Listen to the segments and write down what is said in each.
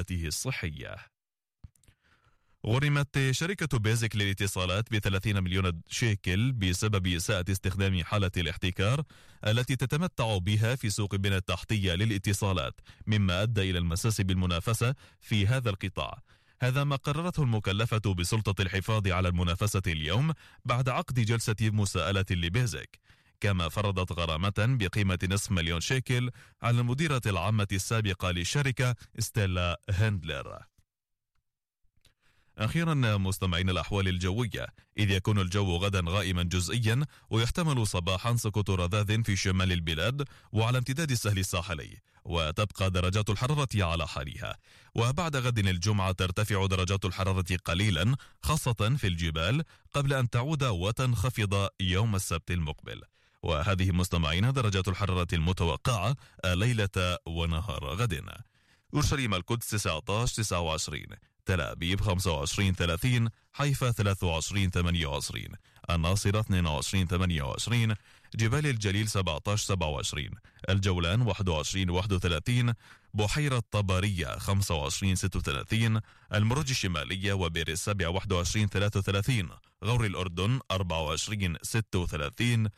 حالته الصحية. غرمت شركة بيزك للاتصالات ب 30 مليون شيكل بسبب إساءة استخدام حالة الاحتكار التي تتمتع بها في سوق بنى التحتية للاتصالات مما أدى إلى المساس بالمنافسة في هذا القطاع. هذا ما قررته المكلفة بسلطة الحفاظ على المنافسة اليوم بعد عقد جلسة مساءلة لبيزك. كما فرضت غرامة بقيمة نصف مليون شيكل على المديرة العامة السابقة للشركة ستيلا هندلر. أخيرا مستمعين الأحوال الجوية إذ يكون الجو غدا غائما جزئيا ويحتمل صباحا سقوط رذاذ في شمال البلاد وعلى امتداد السهل الساحلي وتبقى درجات الحرارة على حالها. وبعد غد الجمعة ترتفع درجات الحرارة قليلا خاصة في الجبال قبل أن تعود وتنخفض يوم السبت المقبل. وهذه مستمعين درجات الحرارة المتوقعة ليلة ونهار غد. أورشليم القدس 19 29 تل أبيب 25 30 حيفا 23 28 الناصرة 22 28 جبال الجليل 17 27 الجولان 21 31 بحيرة طبرية 25 36 المرج الشمالية وبير السبع 21 33 غور الأردن 24 36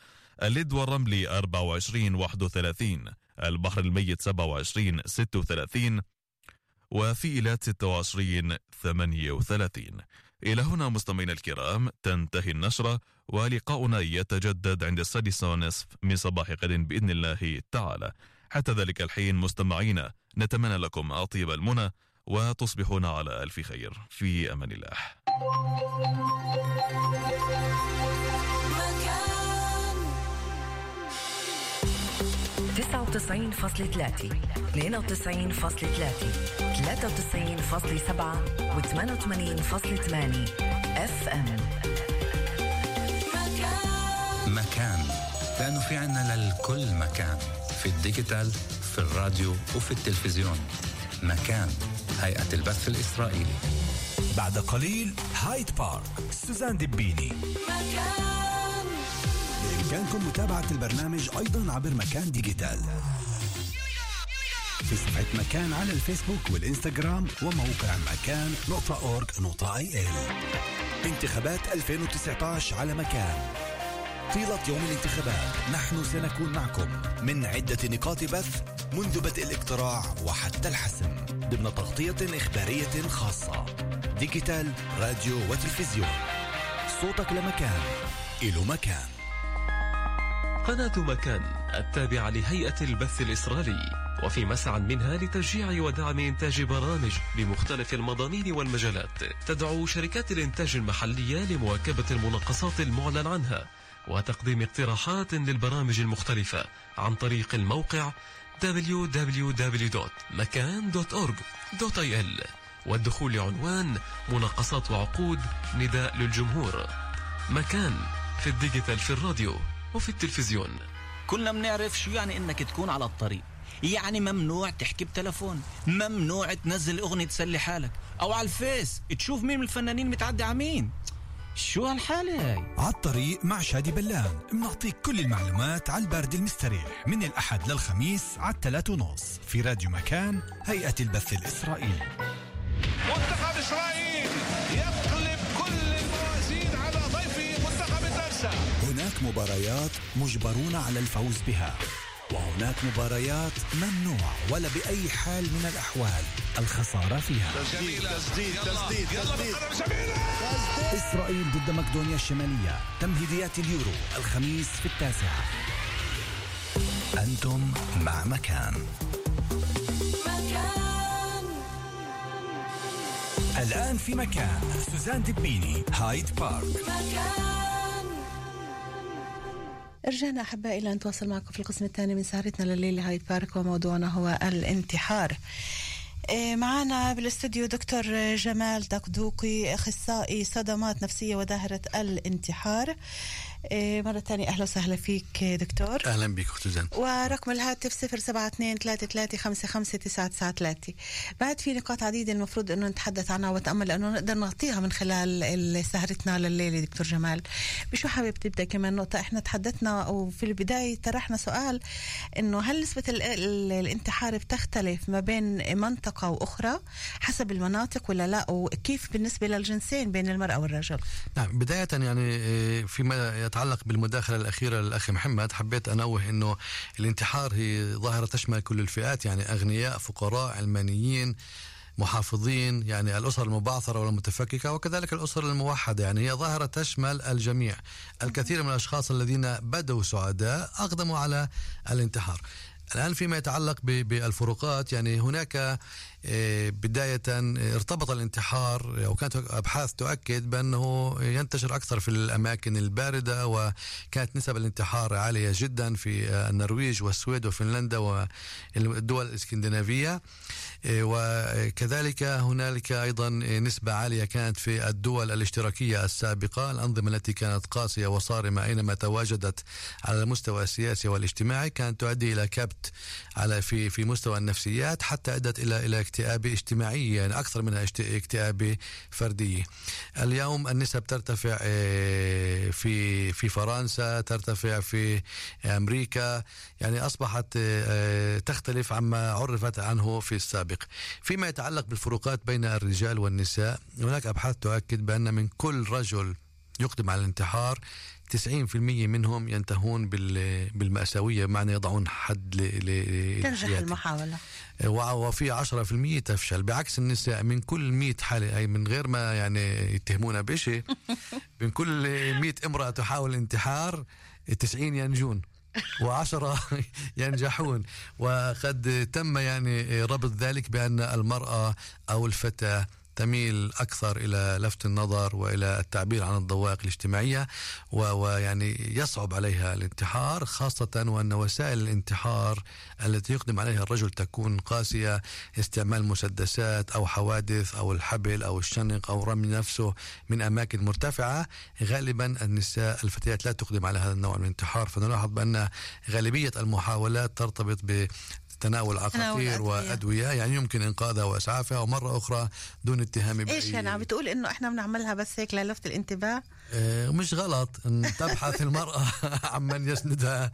اللد والرملي 24 31 البحر الميت 27 36 وفي إيلات 26 38 إلى هنا مستمعينا الكرام تنتهي النشرة ولقاؤنا يتجدد عند السادسة ونصف من صباح غد بإذن الله تعالى. حتى ذلك الحين مستمعينا نتمنى لكم أطيب المنى وتصبحون على ألف خير. في أمان الله. 99.3 92.3 93.8 و88.8 أف أم. مكان. لأنه في عنا للكل مكان في ال digital في الراديو وفي التلفزيون. مكان هيئة البث الإسرائيلي. بعد قليل هايد بارك سوزان دبيني مكان. بإمكانكم متابعة البرنامج أيضا عبر مكان digital. في صفحة مكان على الفيسبوك والإنستغرام وموقع مكان نقطة org نقطة IL. انتخابات 2019 على مكان. طيلة يوم الانتخابات. نحن سنكون معكم من عدة نقاط بث منذ بدء الاقتراع وحتى الحسم ضمن تغطية إخبارية خاصة. ديجيتال راديو وتلفزيون. صوتك لمكان. إلو مكان. قناة مكان التابعة لهيئة البث الإسرائيلي وفي مسعى منها لتشجيع ودعم إنتاج برامج بمختلف المضامين والمجالات. تدعو شركات الإنتاج المحلية لمواكبة المناقصات المعلن عنها وتقديم اقتراحات للبرامج المختلفة عن طريق الموقع www.makan.org.il والدخول لعنوان مناقصات وعقود نداء للجمهور مكان في ال digital في الراديو. وفي التلفزيون. كلنا بنعرف شو يعني إنك تكون على الطريق. يعني ممنوع تحكي بتلفون ممنوع تنزل أغنية تسلي حالك أو على الفيس تشوف مين من الفنانين متعدي على مين. شو هالحالة هاي؟ على الطريق مع شادي بلان بنعطيك كل المعلومات على البرد المستريح من الأحد للخميس على الثلاث ونص في راديو مكان هيئة البث الإسرائيلي. مباريات مجبرون على الفوز بها. وهناك مباريات ممنوع ولا بأي حال من الأحوال. الخسارة فيها. تسديد تسديد تسديد إسرائيل ضد مقدونيا الشمالية. تمهيديات اليورو. الخميس في التاسعة. أنتم مع مكان. مكان. الآن في مكان. سوزان دبيني هايد بارك. مكان. رجعنا أحبائي إلى نتواصل معكم في القسم الثاني من سهرتنا لليل هايد بارك وموضوعنا هو الانتحار. إيه، معنا بالأستوديو دكتور جمال دقدوقي أخصائي صدمات نفسية وظاهره الانتحار. مرة تانية. أهلا وسهلا فيك دكتور. أهلا بك أخت زين. ورقم الهاتف صفر سبعة اثنين ثلاثة ثلاثة خمسة خمسة تسعة تسعة ثلاثة. بعد في نقاط عديدة المفروض أنه نتحدث عنها وتأمل لأنه نقدر نغطيها من خلال ال- سهرتنا لليلة دكتور جمال. بشو حابب تبدأ كمان نقطة؟ إحنا تحدثنا وفي البداية طرحنا سؤال أنه هل نسبة ال- ال- الانتحار بتختلف ما بين منطقة وأخرى حسب المناطق ولا لا؟ وكيف بالنسبة للجنسين بين المرأة والرجل؟ نعم بداية يعني إيه، فيما يتعلق بالمداخلة الأخيرة للأخ محمد حبيت أنوه أنه الانتحار هي ظاهرة تشمل كل الفئات يعني أغنياء فقراء علمانيين محافظين يعني الأسر المبعثرة والمتفككة وكذلك الأسر الموحدة يعني هي ظاهرة تشمل الجميع. الكثير من الأشخاص الذين بدوا سعداء أقدموا على الانتحار. الآن فيما يتعلق بالفروقات يعني هناك آه، بداية آه، ارتبط الانتحار وكانت أبحاث تؤكد بأنه ينتشر أكثر في الأماكن الباردة وكانت نسب الانتحار عالية جدا في آه، النرويج والسويد وفنلندا والدول الإسكندنافية. آه، وكذلك هنالك أيضا نسبة عالية كانت في الدول الاشتراكية السابقة الأنظمة التي كانت قاسية وصارمة أينما تواجدت على المستوى السياسي والاجتماعي كانت تؤدي إلى كبت على في في مستوى النفسيات حتى أدت إلى إلى اكتئاب اجتماعي يعني أكثر منها اكتئاب فردي. اليوم النسب ترتفع آه، في في فرنسا ترتفع في أمريكا يعني أصبحت آه، تختلف عما عرفت عنه في السابق. فيما يتعلق بالفروقات بين الرجال والنساء هناك أبحاث تؤكد بأن من كل رجل يقدم على الانتحار. 90% منهم ينتهون بال- بالمأساوية بمعنى يضعون حد ل- تنجح. المحاولة. وفي 10% تفشل. بعكس النساء من كل 100 حالة أي من غير ما يعني يتهمونا بشيء من كل 100 امرأة تحاول الانتحار 90 ينجون وعشرة ينجحون. وقد تم يعني ربط ذلك بأن المرأة أو الفتاة تميل أكثر إلى لفت النظر وإلى التعبير عن الضوائق الاجتماعية ويعني يصعب عليها الانتحار خاصة وأن وسائل الانتحار التي يقدم عليها الرجل تكون قاسية استعمال مسدسات أو حوادث أو الحبل أو الشنق أو رمي نفسه من أماكن مرتفعة غالبا النساء الفتيات لا تقدم على هذا النوع من الانتحار. فنلاحظ بأن غالبية المحاولات ترتبط تناول عقاقير. وأدوية يعني يمكن إنقاذها وإسعافها ومرة أخرى دون اتهام إيش بأي- يعني؟ عم بتقول إنه إحنا بنعملها بس هيك للفت الانتباه؟ آه، مش غلط. إن تبحث المرأة عمن يسندها.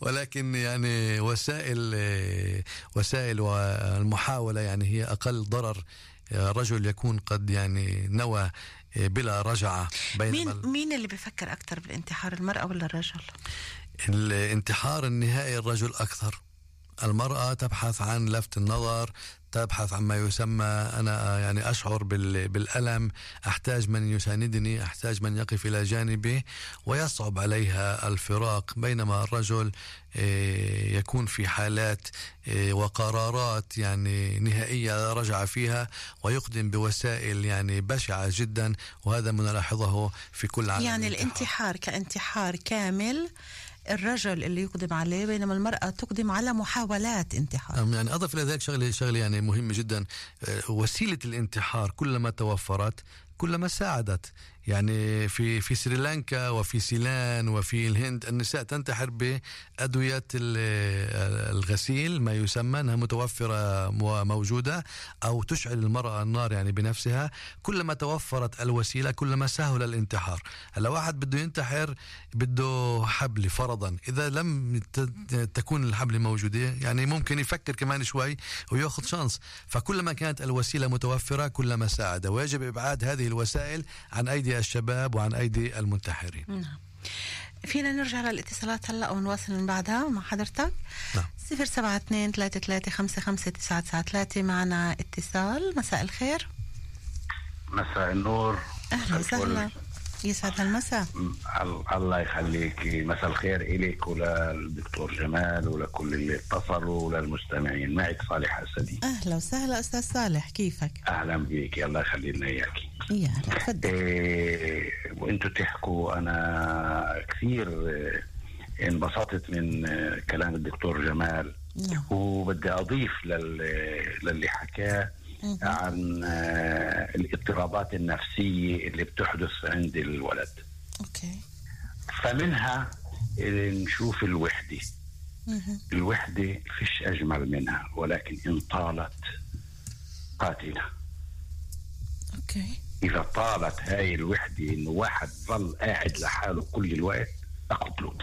ولكن يعني وسائل آه، وسائل والمحاولة يعني هي أقل ضرر آه، رجل يكون قد يعني نوى بلا رجعة مين بينما مين اللي بفكر أكثر بالانتحار المرأة ولا الرجل؟ الانتحار النهائي الرجل أكثر. المرأة تبحث عن لفت النظر تبحث عن ما يسمى أنا يعني أشعر بال- بالألم أحتاج من يساندني أحتاج من يقف إلى جانبي ويصعب عليها الفراق بينما الرجل آه، يكون في حالات آه، وقرارات يعني نهائية رجع فيها ويقدم بوسائل يعني بشعة جدا وهذا ما نلاحظه في كل عالم يعني. الانتحار كانتحار كامل الرجل اللي يقدم عليه بينما المرأة تقدم على محاولات انتحار. نعم، يعني أضف إلى ذلك شغله شغلة يعني مهمة جدا. آه، وسيلة الانتحار كلما توفرت كلما ساعدت. يعني في في سريلانكا وفي سيلان وفي الهند النساء تنتحر بأدوية ال- الغسيل ما يسمى إنها متوفرة وموجوده أو تشعل المرأة النار يعني بنفسها كلما توفرت الوسيلة كلما سهل الانتحار. هلا واحد بده ينتحر بده حبل فرضا. إذا لم تكون الحبل موجودة يعني ممكن يفكر كمان شوي ويأخذ شانس. فكلما كانت الوسيلة متوفرة كلما ساعد. ويجب إبعاد هذه الوسائل عن ايدي الشباب وعن أيدي المنتحرين. نعم. فينا نرجع للاتصالات هلا ونواصل من بعدها مع حضرتك. نعم. صفر سبعة اثنين ثلاثة ثلاثة خمسة خمسة تسعة تسعة ثلاثة معنا اتصال. مساء الخير. مساء النور. أهلا وسهلا. يسعد هالمساء. ال- الله يخليكي مساء الخير إليك وللدكتور جمال ولكل اللي اتصلوا وللمستمعين. معك صالح أسدي. أهلا وسهلا أستاذ صالح كيفك؟ أهلا بك. الله يخلي لنا إياكي يا هلا تفضل. إيه تحكوا أنا كثير إيه، انبسطت من إيه، كلام الدكتور جمال. نعم. وبدي أضيف لل... للي حكاه. عن آه، الاضطرابات النفسية اللي بتحدث عند الولد. okay. فمنها نشوف الوحدة. الوحدة فيش أجمل منها ولكن إن طالت قاتلة. okay. إذا طالت هاي الوحدة انه واحد ظل قاعد لحاله كل الوقت اقتله.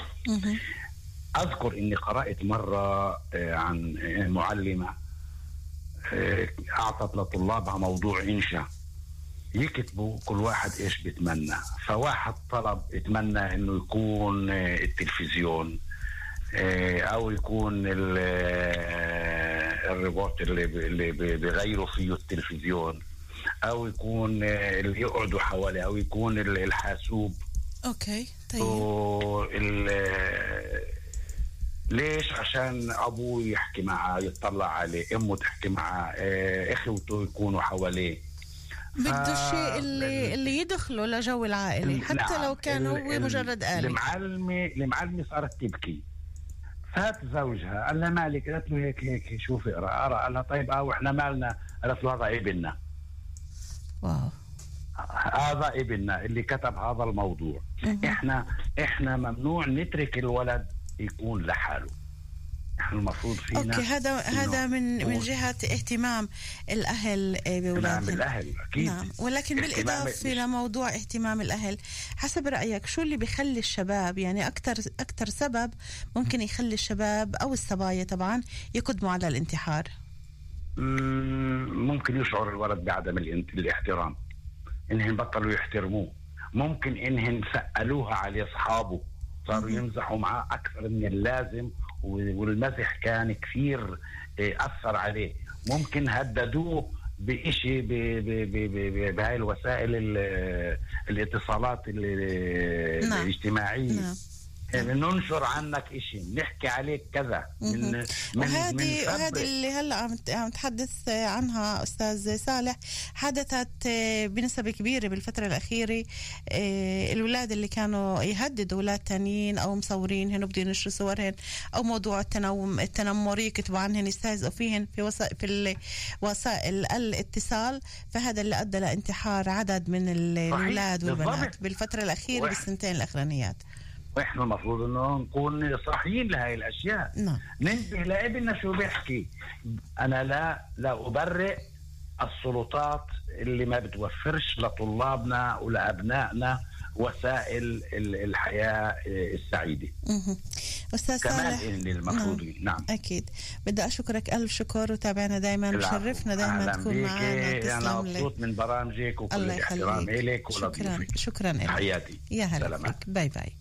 أذكر إني قرأت مرة آه، عن آه، معلمة أعطت لطلابها موضوع إنشاء. يكتبوا كل واحد إيش بيتمنى. فواحد طلب اتمنى إنه يكون آه، التلفزيون آه، أو يكون ال- آه، الريبورت اللي ب- اللي ب- بغيروا فيه التلفزيون. أو يكون آه، اللي يقعدوا حواليه أو يكون ال- الحاسوب. أوكي طيب. ليش؟ عشان أبوه يحكي معه يطلع عليه أمه تحكي معه آه، اخوته يكونوا حواليه. بده الشيء اللي اللي يدخله لجو العائلة حتى نعم. لو كان هو مجرد آلة. المعلمة المعلمة صارت تبكي. فات زوجها قال لها مالك قالت له هيك هيك شوفي اقرا اقرا قال لها طيب آه وإحنا مالنا؟ قالت له هذا ابننا. wow. هذا ابننا اللي كتب هذا الموضوع. إحنا إحنا ممنوع نترك الولد يكون لحاله. إحنا المفروض فينا okay هذا هذا من من جهة اهتمام الأهل آه، نعم باولادهم الأهل أكيد. نعم. ولكن مش- لموضوع اهتمام الأهل حسب رأيك شو اللي بيخلي الشباب يعني أكتر أكتر سبب ممكن يخلي الشباب أو الصبايا طبعا يقدموا على الانتحار؟ مم، ممكن يشعر الولد بعدم الاحترام إنهم بطلوا يحترموه. ممكن إنهم سألوها على أصحابه. صاروا يمزحوا معاه أكثر من اللازم والمزح كان كثير إيه، أثر عليه ممكن هددوه بشيء بهاي الوسائل ال- الإتصالات ال- نعم. الاجتماعية نعم. يعني ننشر عنك شيء نحكي عليك كذا من. من وهذه. اللي هلأ عم عم تحدث عنها أستاذ صالح حدثت آه، بنسبة كبيرة بالفترة الأخيرة آه، الأولاد اللي كانوا يهددوا أولاد تانيين أو مصورين هن بدهم ينشروا صورهن أو موضوع التنوم التنمر يكتبوا عنهن يستهزئوا فيهن في وسائل في وسائل الاتصال فهذا اللي أدى لانتحار عدد من ال- الأولاد. والبنات بالفترة الأخيرة. بالسنتين الأخرانيات وإحنا المفروض انه نكون صاحيين لهي الاشياء. نعم. ننتبه لابننا شو بيحكي؟ أنا لا لا أبرئ السلطات اللي ما بتوفرش لطلابنا ولأبنائنا. وسائل ال- الحياة السعيدة. مهم. أستاذ كمان صالح. اللي المفروض نعم. أكيد. بدي أشكرك ألف شكر وتابعنا العفو. مشرفنا أهلاً تكون. معنا أنا تسلم مبسوط من برامجك وكل الله الاحترام إلك شكرا. شكرا لك تحياتي يا هلا. فيك. باي باي.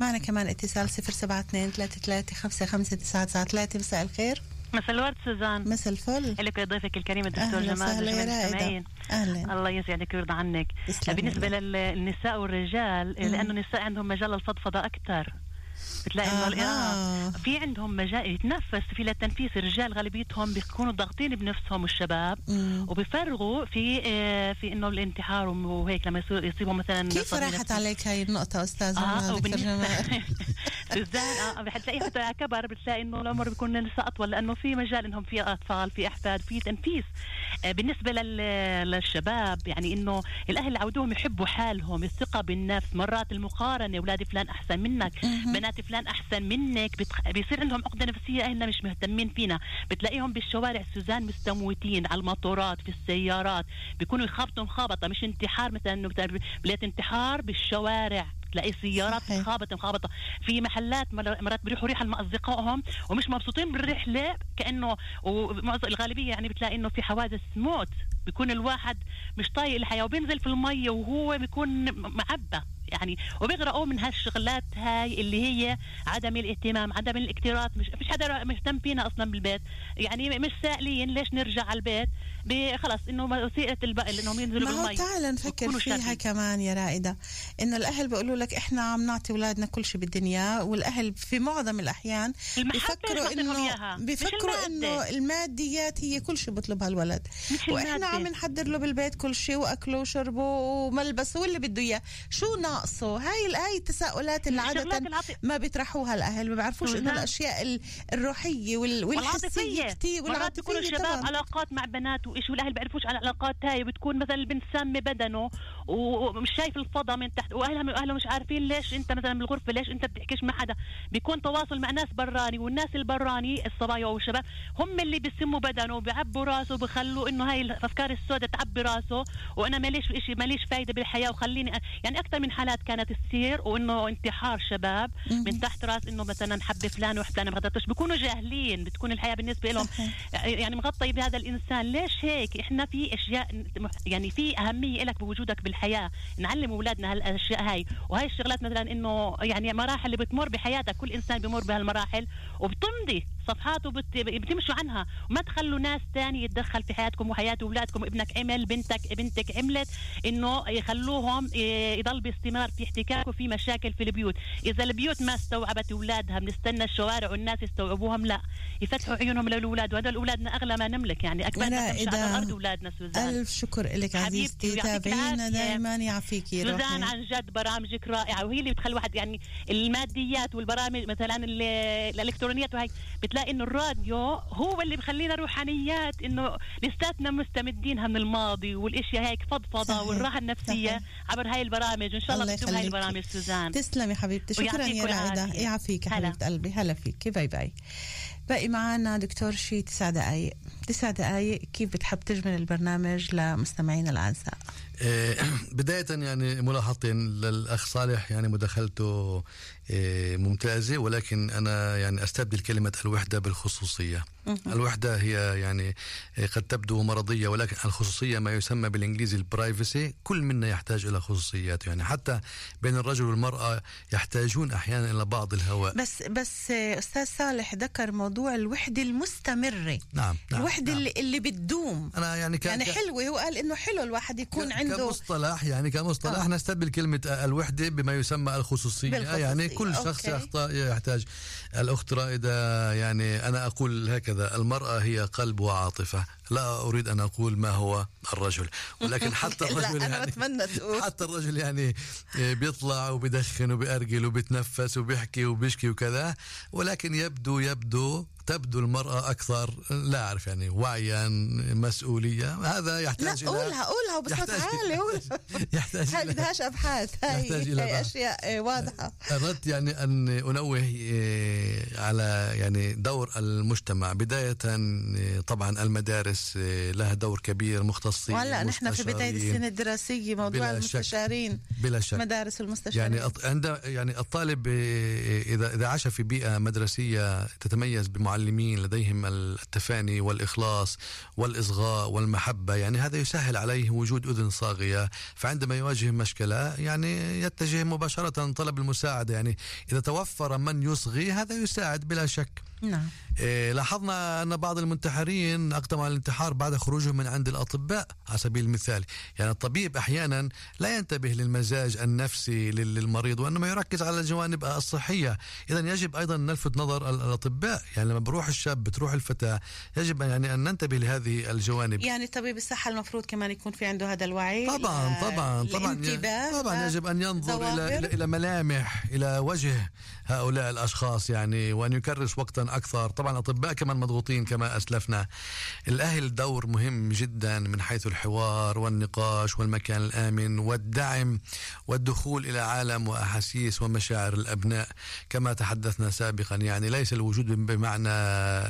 معنا كمان اتصال 072 33 55 993 مساء الخير. مساء الورد سوزان. مساء الفل. لك ضيفك الكريم الدكتور جمال رائدة. المستمعين. أهلا. الله يسعدك ويرضى عنك. بالنسبة. للنساء والرجال لأنه النساء عندهم مجال للفضفضه أكثر بتلاقي إنه آها. الإرهاب في عندهم مجال يتنفس في للتنفيس. الرجال غالبيتهم بيكونوا ضاغطين بنفسهم الشباب مم. وبيفرغوا في آه، في إنه الانتحار وهيك لما يصير- يصيبوا مثلا كيف راحت. عليك هاي آه دكتور وبالنسبه جمال سوزان آه بتلاقي حتى كبر بتلاقي إنه العمر بيكون لسه أطول لأنه في مجال إنهم في أطفال في أحفاد في تنفيس. آه بالنسبة لل- للشباب يعني إنه الأهل عودوهم يحبوا حالهم الثقة بالنفس مرات المقارنة أولاد فلان أحسن منك. بنات فلان أحسن منك بتخ... بيصير عندهم عقدة نفسية اهلنا مش مهتمين فينا. بتلاقيهم بالشوارع سوزان مستموتين على المطورات في السيارات بيكونوا يخبطوا مخابطة مش انتحار مثلا إنه بليت انتحار بالشوارع. تلاقي سيارات. مخابطة مخابطة. في محلات مر- مرات بيروحوا رحل مع أصدقائهم ومش مبسوطين بالرحله كأنه ومعظم الغالبية يعني بتلاقي إنه في حوادث موت. بيكون الواحد مش طايق الحياة وبينزل في المية وهو بيكون معبى. يعني وبيغرقوا من هالشغلات هاي اللي هي عدم الاهتمام عدم الاكتراث مش فيش حدا مهتم فينا أصلا بالبيت. يعني مش سائلين ليش نرجع على البيت؟ خلص إنه وسيله البقل انهم ينزلوا ما بالمي تعال نفكر فيها. كمان يا رائدة إنه الأهل بيقولوا لك إحنا عم نعطي أولادنا كل شيء بالدنيا والأهل في معظم المحبة بيفكروا مش بيفكروا. إنه الماديات هي كل شيء بيطلبها الولد المادة. عم نحضر له بالبيت كل شيء وأكله وشربه وملبسه واللي بده إياه شو ناقص ناقصه هاي ال- هاي التساؤلات اللي عادة ما بيطرحوها الأهل ما بيعرفوش إنه سوزان. الأشياء ال- الروحية وال- والحسية بيكونوا والعاطفية الشباب طبعا علاقات مع بنات وإيش والأهل بيعرفوش على العلاقات هاي بتكون مثلا البنت سامة بدنه ومش شايف الفضا من تحت وأهلها وأهله مش عارفين ليش أنت مثلا بالغرفة ليش أنت بتحكيش مع حدا. بيكون تواصل مع ناس براني والناس البراني الصبايا والشباب هم اللي بيسموا بدنه وبيعبوا راسه وبخلوا إنه هاي الأفكار السوداء تعبي راسه وأنا ماليش إشي ماليش فايدة بالحياة. وخليني يعني أكثر من حالات كانت تصير وإنه انتحار شباب من تحت راس إنه مثلا حب فلان وفلان ما قدرتش بيكونوا جاهلين بتكون الحياة بالنسبة لهم يعني مغطي بهذا الإنسان. ليش هيك إحنا في أشياء يعني في أهمية لك بوجودك بالحياة. نعلم أولادنا هالأشياء هاي. وهي الشغلات مثلا إنه يعني مراحل اللي بتمر بحياتك كل إنسان بمر بهالمراحل. وبتمضي. صفحات وبتمشوا عنها. وما تخلوا ناس تاني يتدخل في حياتكم وحياة أولادكم. ابنك عمل بنتك بنتك عملت. إنه يخلوهم يضل باستمرار في احتكاك وفي مشاكل في البيوت. إذا البيوت ما استوعبت أولادها بنستنى الشوارع والناس يستوعبوهم؟ لا. يفتحوا عيونهم للأولاد. وهذول اولادنا أغلى ما نملك يعني. أكبر لا، ناس على إذا- الأرض أولادنا سوزان. ألف شكر لك عزيزتي. تابعينا. دائما يعافيكي سوزان عن جد برامجك رائعة. وهي اللي بتخلي واحد يعني الماديات والبرامج مثلا ال- الإلكترونيات وهي بتلاقي إنه الراديو هو اللي بخلينا روحانيات إنه لساتنا مستمدينها من الماضي والإشياء هيك فضفضة صحيح، والراحة النفسية صحيح. عبر هاي البرامج. وان شاء الله الله بتدوم هاي. البرامج سوزان. تسلمي حبيبتي. شكرا يا العافية. يعافيك. حبيبة قلبي. هلا فيكي bye bye. باقي معنا دكتور شي تسع دقايق. تسع دقايق. كيف بتحب تجمل البرنامج لمستمعينا الأعزاء؟ آه، بداية يعني ملاحظتين للأخ صالح يعني مداخلته ممتازة ولكن أنا يعني أستبدل كلمة الوحدة بالخصوصية. الوحدة هي يعني آه، قد تبدو مرضية ولكن الخصوصية ما يسمى بالإنجليزي البرايفسي كل منا يحتاج إلى خصوصيات. يعني حتى بين الرجل والمرأة يحتاجون أحيانا إلى بعض الهواء. بس بس آه، أستاذ صالح ذكر موضوع الوحدة المستمرة. نعم, نعم الوحدة نعم. اللي, اللي بتدوم. أنا يعني ك... يعني حلوة هو قال إنه حلو الواحد يكون عنده كمصطلح يعني كمصطلح آه. نستبدل كلمة الوحدة بما يسمى الخصوصية. بالخصوصية. يعني كل شخص. يخطأ يحتاج. الأخت رائدة يعني أنا أقول هكذا المرأة هي قلب وعاطفة. لا أريد أن أقول ما هو الرجل. ولكن حتى الرجل يعني بتمنى تقول. حتى الرجل يعني بيطلع وبيدخن وبيأرجل وبيتنفس وبيحكي وبيشكي وكذا. ولكن يبدو يبدو تبدو المرأة أكثر لا أعرف يعني وعيا مسؤولية هذا لا يحتاج إلى قولها قولها بصوت يحتاج- عالي قولها يحتاج إلى- بدهاش أبحاث هاي, يحتاج إلى هاي. أشياء آه، واضحة أردت يعني أن أنوه إيه، على يعني دور المجتمع بداية إيه، طبعا المدارس إيه، لها دور كبير مختصين وهلا نحن في بداية. السنة الدراسية موضوع بلا شك. المستشارين بلا شك مدارس المستشارين يعني عند يعني الطالب إيه، اذا إذا عاش في بيئة مدرسية تتميز بمعلمين لديهم التفاني والإخلاص والإصغاء والمحبة. يعني هذا يسهل عليه وجود أذن صاغية. فعندما يواجه مشكلة يعني يتجه مباشرة طلب المساعدة. يعني إذا توفر من يصغي هذا يساعد بلا شك. نعم. إيه، لاحظنا أن بعض المنتحرين أقدموا على الانتحار بعد خروجهم من عند الأطباء على سبيل المثال. يعني الطبيب أحيانا لا ينتبه للمزاج النفسي لل- للمريض وإنما يركز على الجوانب الصحية. إذا يجب أيضا نلفت نظر ال- الأطباء. يعني لما بروح الشاب بتروح الفتاة يجب يعني أن ننتبه لهذه الجوانب. يعني طبيب الصحة المفروض كمان يكون في عنده هذا الوعي طبعا ل- طبعا طبعا الانتباه طبعا يجب أن ينظر. إلى, إلى ملامح إلى وجه هؤلاء الأشخاص يعني وأن يكرس وقتا أكثر. طبعا الاطباء كمان مضغوطين كما أسلفنا. الأهل دور مهم جدا من حيث الحوار والنقاش والمكان الآمن والدعم والدخول إلى عالم وأحاسيس ومشاعر الأبناء. كما تحدثنا سابقا يعني ليس الوجود بمعنى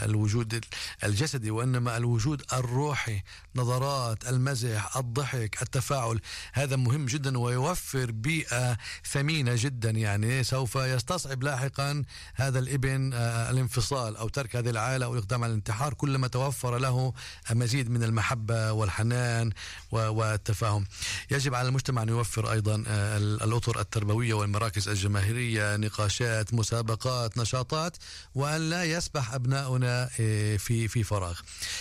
الوجود الجسدي وإنما الوجود الروحي. نظرات المزح الضحك التفاعل. هذا مهم جدا ويوفر بيئة ثمينة جدا. يعني سوف يستصعب لاحقا هذا الابن آه، الانفصال أو ترك هذه العائلة أو الإقدام على الانتحار كلما توفر له مزيد من المحبة والحنان والتفاهم. يجب على المجتمع أن يوفر أيضا آه، ال- الأطر التربوية والمراكز الجماهيرية نقاشات مسابقات نشاطات وأن لا يسبح أبناؤنا آه، في في فراغ.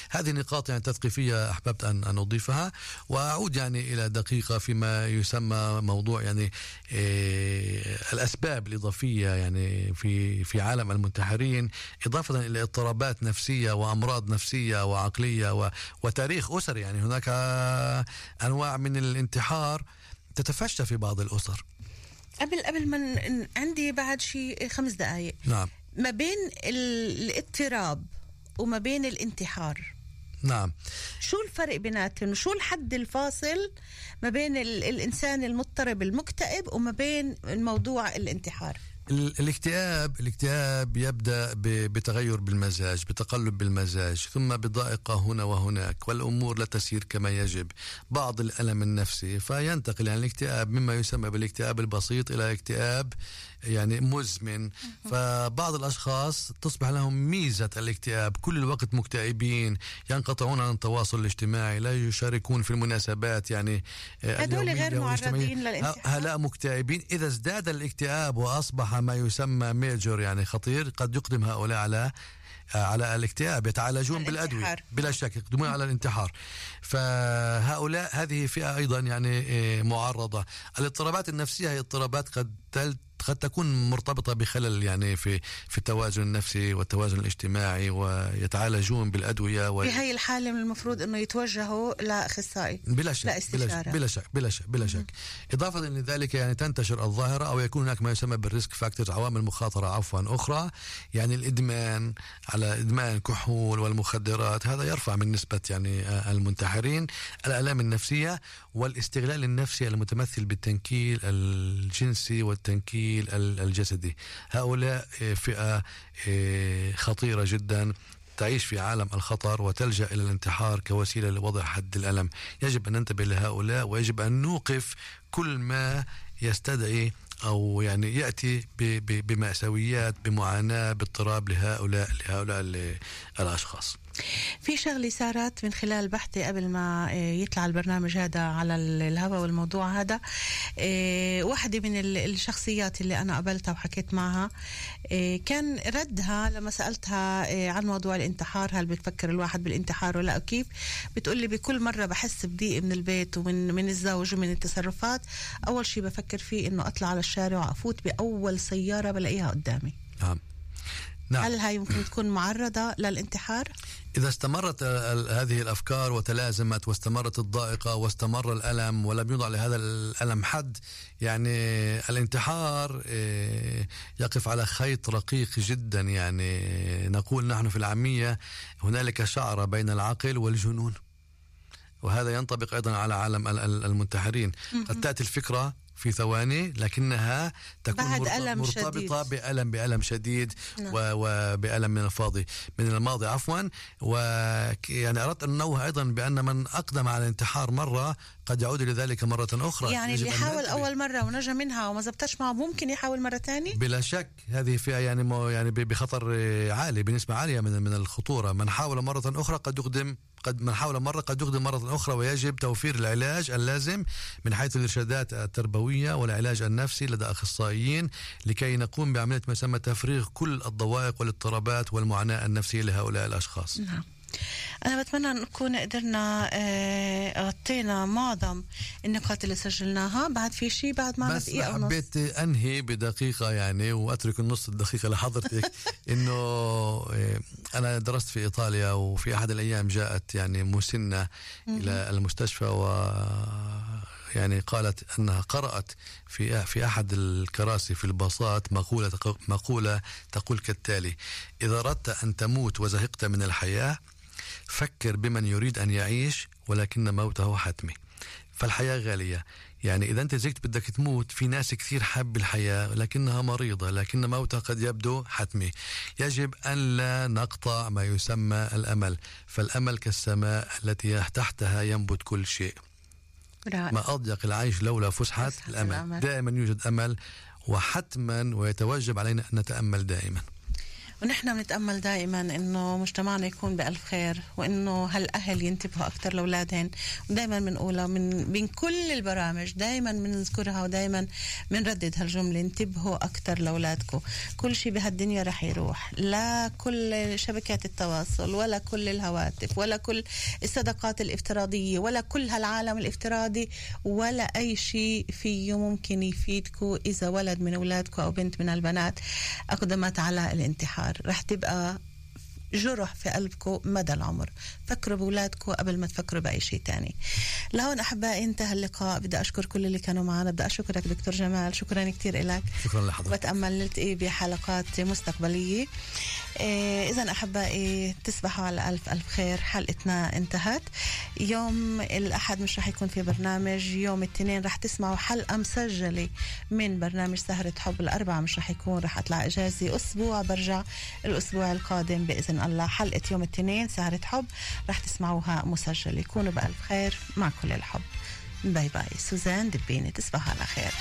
هذه نقاط يعني تثقيفية أحببت ان أن أضيفها. وأعود يعني إلى دقيقة فيما يسمى موضوع يعني آه، الأسباب الإضافية يعني في في عالم المنتحرين إضافة إلى اضطرابات نفسية وأمراض نفسية وعقلية و- وتاريخ اسري يعني هناك أنواع من الانتحار تتفشى في بعض الأسر. قبل قبل ما عندي بعد شيء خمس دقائق نعم. ما بين ال- الاضطراب وما بين الانتحار. نعم. شو الفرق بيناتهم؟ شو الحد الفاصل ما بين ال- الإنسان المضطرب المكتئب وما بين الموضوع الانتحار؟ ال- الاكتئاب الاكتئاب يبدأ بتغير بالمزاج بتقلب بالمزاج ثم بضائقة هنا وهناك والأمور لا تسير كما يجب. بعض الألم النفسي فينتقل يعني الاكتئاب مما يسمى بالاكتئاب البسيط إلى اكتئاب يعني مزمن. فبعض الأشخاص تصبح لهم ميزة الاكتئاب. كل الوقت مكتئبين ينقطعون عن التواصل الاجتماعي لا يشاركون في المناسبات يعني آه، اليومية غير. معرضين للانتحار. هؤلاء مكتئبين. إذا ازداد الاكتئاب وأصبح ما يسمى ميجور يعني خطير قد يقدم هؤلاء على على الاكتئاب. يتعالجون بالأدوية الانتحار. بلا شك يقدمون على الانتحار. فهؤلاء هذه فئة أيضا يعني إيه، معرضة. الاضطرابات النفسية هي اضطرابات قد قد تكون مرتبطة بخلل يعني في في التوازن النفسي والتوازن الاجتماعي ويتعالجون بالأدوية في وال... هاي الحالة من المفروض أنه يتوجهوا لأخصائي بلا شك لا بلا شك. بلا شك بلا شك بلا شك. إضافة لذلك يعني تنتشر الظاهرة أو يكون هناك ما يسمى بال risk factors عوامل مخاطرة عفوا أخرى. يعني الإدمان على إدمان الكحول والمخدرات هذا يرفع من نسبة يعني المنتحرين. الآلام النفسية والاستغلال النفسي المتمثل بالتنكيل الجنسي والتنكيل ال- الجسدي هؤلاء آه، فئة آه، خطيرة جدا تعيش في عالم الخطر وتلجأ إلى الانتحار كوسيلة لوضع حد الألم، يجب أن ننتبه لهؤلاء ويجب أن نوقف كل ما يستدعي أو يعني يأتي بمأساويات بمعاناة باضطراب لهؤلاء لهؤلاء ال- الأشخاص. في شغلة صارت من خلال بحثي قبل ما آه، يطلع البرنامج هذا على ال- الهواء والموضوع هذا آه، واحدة من ال- الشخصيات اللي أنا قابلتها وحكيت معها آه، كان ردها لما سألتها عن موضوع الانتحار هل بتفكر الواحد بالانتحار ولا كيف بتقول لي بكل مرة بحس بضيق من البيت ومن من الزوج ومن التصرفات أول شيء بفكر فيه إنه أطلع على الشارع وأفوت بأول سيارة بلاقيها قدامي نعم. نعم. هل هاي ممكن تكون معرضة للانتحار؟ إذا استمرت هذه الأفكار وتلازمت واستمرت الضائقة واستمر الألم ولم يوضع لهذا الألم حد يعني الانتحار إيه، يقف على خيط رقيق جدا يعني نقول نحن في العامية هنالك شعرة بين العقل والجنون. وهذا ينطبق أيضا على عالم ال- ال- المنتحرين. قد تأتي الفكرة في ثواني لكنها تكون بعد ألم مرتبطة شديد. بألم بألم شديد نعم. وبألم من الفاضي من الماضي عفوا ويعني أردت أن أنوه أيضا بأن من أقدم على الانتحار مرة قد يعود لذلك مرة أخرى يعني اللي حاول. أول مرة ونجا منها وما زبطش معه ممكن يحاول مرة تانية بلا شك هذه فئة يعني مو يعني بخطر عالي بنسبة عالية من من الخطورة من حاول مرة أخرى قد يقدم قد من حاول مرة قد يقدم مرة أخرى ويجب توفير العلاج اللازم من حيث الإرشادات التربوية والعلاج النفسي لدى أخصائيين لكي نقوم بعملية ما يسمى تفريغ كل الضوائق والاضطرابات والمعاناة النفسية لهؤلاء الأشخاص. نعم. أنا بتمنى نكون قدرنا آه، غطينا معظم النقاط اللي سجلناها. بعد في شيء بعد معنا بس دقيقة ونص حبيت أنهي بدقيقة يعني وأترك النص الدقيقة لحضرتك. إنه إيه، أنا درست في إيطاليا وفي أحد الأيام جاءت يعني مسنة إلى المستشفى و يعني قالت أنها قرأت في في أحد الكراسي في الباصات مقولة مقولة تقول كالتالي إذا أردت أن تموت وزهقت من الحياة فكر بمن يريد أن يعيش ولكن موته حتمي. فالحياة غالية. يعني إذا أنت زهقت بدك تموت في ناس كثير حاب الحياة لكنها مريضة لكن موتها قد يبدو حتمي. يجب أن لا نقطع ما يسمى الأمل. فالأمل كالسماء التي تحتها ينبت كل شيء. رائع. ما أضيق العيش لولا فسحة الأمل. الأمل. دائما يوجد أمل وحتما ويتوجب علينا أن نتأمل دائما ونحن بنتأمل دائما إنه مجتمعنا يكون بألف خير وإنه هالأهل ينتبهوا أكثر لأولادهن. ودائما بنقولها من بين كل البرامج دائما بنذكرها ودائما بنردد هالجملة انتبهوا أكثر لأولادكم. كل شيء بهالدنيا رح يروح. لا كل شبكات التواصل ولا كل الهواتف ولا كل الصداقات الافتراضية ولا كل هالعالم الافتراضي ولا أي شيء فيه ممكن يفيدكم إذا ولد من أولادكم أو بنت من البنات. أقدمت على الانتحار. رح تبقى جرح في قلبكم مدى العمر. فكروا بأولادكم قبل ما تفكروا بأي شيء تاني. لهون أحبائي انتهى اللقاء. بدي أشكر كل اللي كانوا معنا. بدي أشكرك دكتور جمال. شكرا كتير لك شكرا لحضرتك. بتأمل نلتقي بحلقات مستقبلية. إيه إذا أحبائي تصبحوا على ألف ألف خير. حلقتنا انتهت. يوم الأحد مش رح يكون في برنامج. يوم الاثنين رح تسمعوا حلقة مسجلة من برنامج سهرة حب الأربعة. مش رح يكون رح أطلع إجازة أسبوع. برجع الأسبوع القادم بإذن الله. حلقة يوم الاثنين سهرة حب رح تسمعوها مسجلة كونوا بألف خير. مع كل الحب. bye bye سوزان دبيني تصبحوا على خير.